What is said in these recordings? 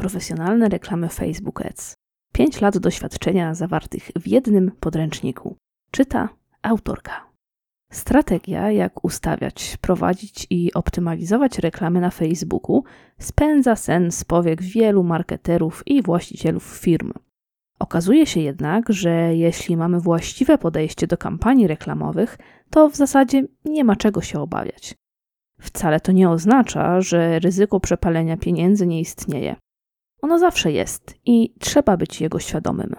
Profesjonalne reklamy Facebook Ads. 5 lat doświadczenia zawartych w jednym podręczniku. Czyta autorka. Strategia, jak ustawiać, prowadzić i optymalizować reklamy na Facebooku, spędza sen z powiek wielu marketerów i właścicielów firm. Okazuje się jednak, że jeśli mamy właściwe podejście do kampanii reklamowych, to w zasadzie nie ma czego się obawiać. Wcale to nie oznacza, że ryzyko przepalenia pieniędzy nie istnieje. Ono zawsze jest i trzeba być jego świadomym.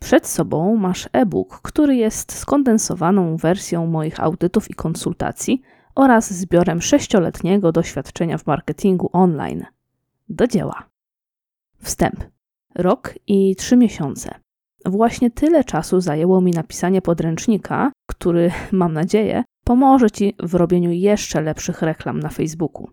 Przed sobą masz e-book, który jest skondensowaną wersją moich audytów i konsultacji oraz zbiorem sześcioletniego doświadczenia w marketingu online. Do dzieła. Wstęp. Rok i trzy miesiące. Właśnie tyle czasu zajęło mi napisanie podręcznika, który, mam nadzieję, pomoże Ci w robieniu jeszcze lepszych reklam na Facebooku.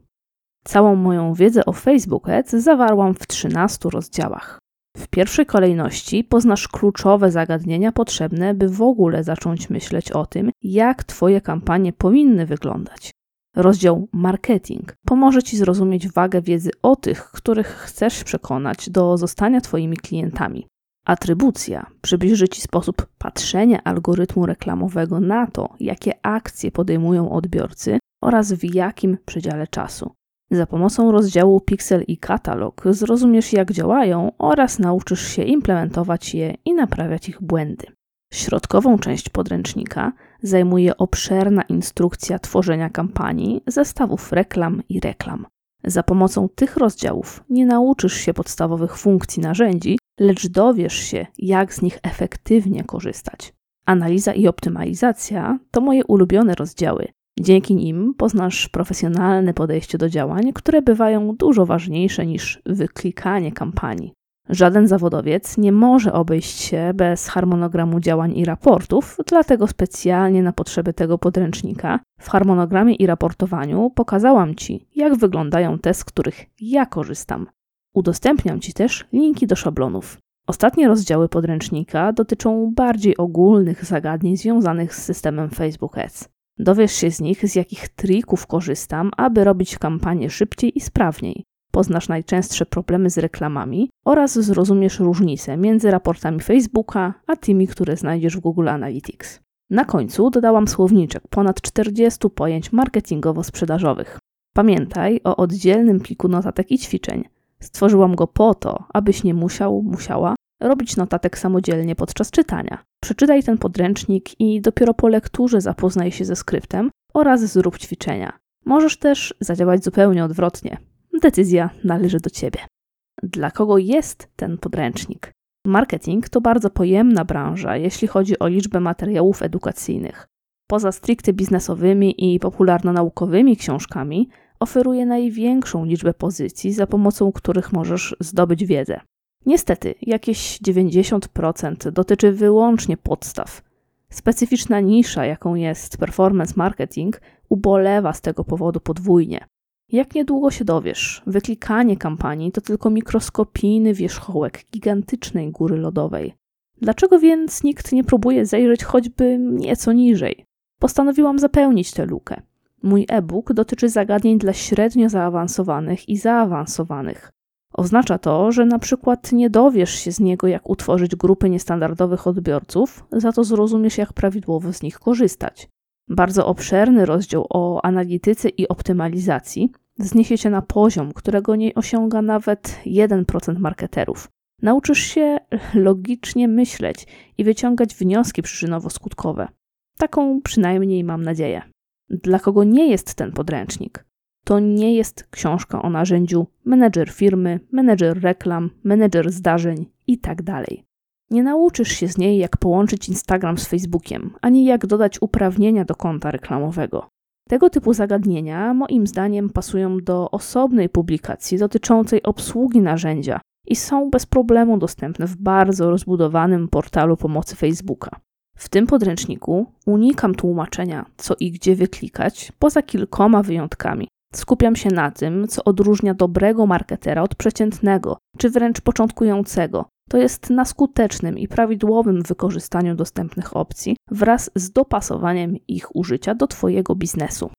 Całą moją wiedzę o Facebook Ads zawarłam w 13 rozdziałach. W pierwszej kolejności poznasz kluczowe zagadnienia potrzebne, by w ogóle zacząć myśleć o tym, jak Twoje kampanie powinny wyglądać. Rozdział Marketing pomoże Ci zrozumieć wagę wiedzy o tych, których chcesz przekonać do zostania Twoimi klientami. Atrybucja przybliży Ci sposób patrzenia algorytmu reklamowego na to, jakie akcje podejmują odbiorcy oraz w jakim przedziale czasu. Za pomocą rozdziału Pixel i Katalog zrozumiesz, jak działają oraz nauczysz się implementować je i naprawiać ich błędy. Środkową część podręcznika zajmuje obszerna instrukcja tworzenia kampanii, zestawów reklam i reklam. Za pomocą tych rozdziałów nie nauczysz się podstawowych funkcji narzędzi, lecz dowiesz się, jak z nich efektywnie korzystać. Analiza i optymalizacja to moje ulubione rozdziały. Dzięki nim poznasz profesjonalne podejście do działań, które bywają dużo ważniejsze niż wyklikanie kampanii. Żaden zawodowiec nie może obejść się bez harmonogramu działań i raportów, dlatego specjalnie na potrzeby tego podręcznika w harmonogramie i raportowaniu pokazałam Ci, jak wyglądają te, z których ja korzystam. Udostępniam Ci też linki do szablonów. Ostatnie rozdziały podręcznika dotyczą bardziej ogólnych zagadnień związanych z systemem Facebook Ads. Dowiesz się z nich, z jakich trików korzystam, aby robić kampanię szybciej i sprawniej. Poznasz najczęstsze problemy z reklamami oraz zrozumiesz różnice między raportami Facebooka a tymi, które znajdziesz w Google Analytics. Na końcu dodałam słowniczek ponad 40 pojęć marketingowo-sprzedażowych. Pamiętaj o oddzielnym pliku notatek i ćwiczeń. Stworzyłam go po to, abyś nie musiał, musiała robić notatek samodzielnie podczas czytania. Przeczytaj ten podręcznik i dopiero po lekturze zapoznaj się ze skryptem oraz zrób ćwiczenia. Możesz też zadziałać zupełnie odwrotnie. Decyzja należy do ciebie. Dla kogo jest ten podręcznik? Marketing to bardzo pojemna branża, jeśli chodzi o liczbę materiałów edukacyjnych. Poza stricte biznesowymi i popularno-naukowymi książkami, oferuje największą liczbę pozycji, za pomocą których możesz zdobyć wiedzę. Niestety, jakieś 90% dotyczy wyłącznie podstaw. Specyficzna nisza, jaką jest performance marketing, ubolewa z tego powodu podwójnie. Jak niedługo się dowiesz, wyklikanie kampanii to tylko mikroskopijny wierzchołek gigantycznej góry lodowej. Dlaczego więc nikt nie próbuje zajrzeć choćby nieco niżej? Postanowiłam zapełnić tę lukę. Mój e-book dotyczy zagadnień dla średnio zaawansowanych i zaawansowanych. Oznacza to, że na przykład nie dowiesz się z niego, jak utworzyć grupy niestandardowych odbiorców, za to zrozumiesz, jak prawidłowo z nich korzystać. Bardzo obszerny rozdział o analityce i optymalizacji zniesiecie na poziom, którego nie osiąga nawet 1% marketerów. Nauczysz się logicznie myśleć i wyciągać wnioski przyczynowo-skutkowe. Taką przynajmniej mam nadzieję. Dla kogo nie jest ten podręcznik? To nie jest książka o narzędziu menedżer firmy, menedżer reklam, menedżer zdarzeń itd. Tak nie nauczysz się z niej, jak połączyć Instagram z Facebookiem, ani jak dodać uprawnienia do konta reklamowego. Tego typu zagadnienia, moim zdaniem, pasują do osobnej publikacji dotyczącej obsługi narzędzia i są bez problemu dostępne w bardzo rozbudowanym portalu pomocy Facebooka. W tym podręczniku unikam tłumaczenia, co i gdzie wyklikać, poza kilkoma wyjątkami. Skupiam się na tym, co odróżnia dobrego marketera od przeciętnego, czy wręcz początkującego, to jest na skutecznym i prawidłowym wykorzystaniu dostępnych opcji wraz z dopasowaniem ich użycia do Twojego biznesu.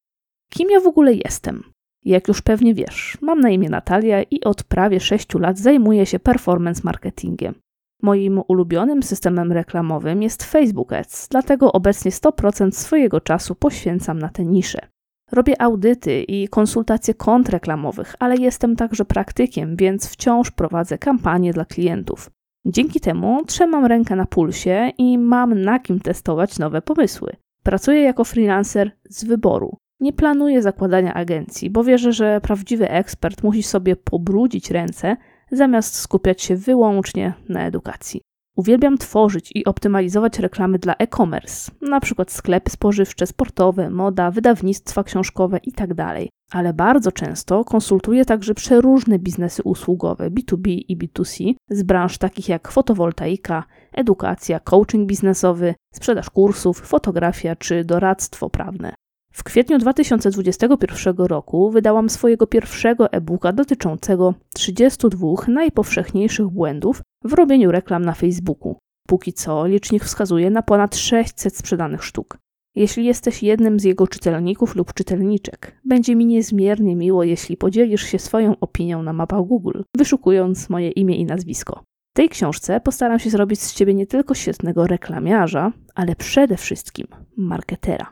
Kim ja w ogóle jestem? Jak już pewnie wiesz, mam na imię Natalia i od prawie 6 lat zajmuję się performance marketingiem. Moim ulubionym systemem reklamowym jest Facebook Ads, dlatego obecnie 100% swojego czasu poświęcam na tę niszę. Robię audyty i konsultacje kont reklamowych, ale jestem także praktykiem, więc wciąż prowadzę kampanie dla klientów. Dzięki temu trzymam rękę na pulsie i mam na kim testować nowe pomysły. Pracuję jako freelancer z wyboru. Nie planuję zakładania agencji, bo wierzę, że prawdziwy ekspert musi sobie pobrudzić ręce, zamiast skupiać się wyłącznie na edukacji. Uwielbiam tworzyć i optymalizować reklamy dla e-commerce, np. sklepy spożywcze, sportowe, moda, wydawnictwa książkowe itd. Tak Ale bardzo często konsultuję także przeróżne biznesy usługowe B2B i B2C z branż takich jak fotowoltaika, edukacja, coaching biznesowy, sprzedaż kursów, fotografia czy doradztwo prawne. W kwietniu 2021 roku wydałam swojego pierwszego e-booka dotyczącego 32 najpowszechniejszych błędów w robieniu reklam na Facebooku. Póki co licznik wskazuje na ponad 600 sprzedanych sztuk. Jeśli jesteś jednym z jego czytelników lub czytelniczek, będzie mi niezmiernie miło, jeśli podzielisz się swoją opinią na mapach Google, wyszukując moje imię i nazwisko. W tej książce postaram się zrobić z ciebie nie tylko świetnego reklamiarza, ale przede wszystkim marketera.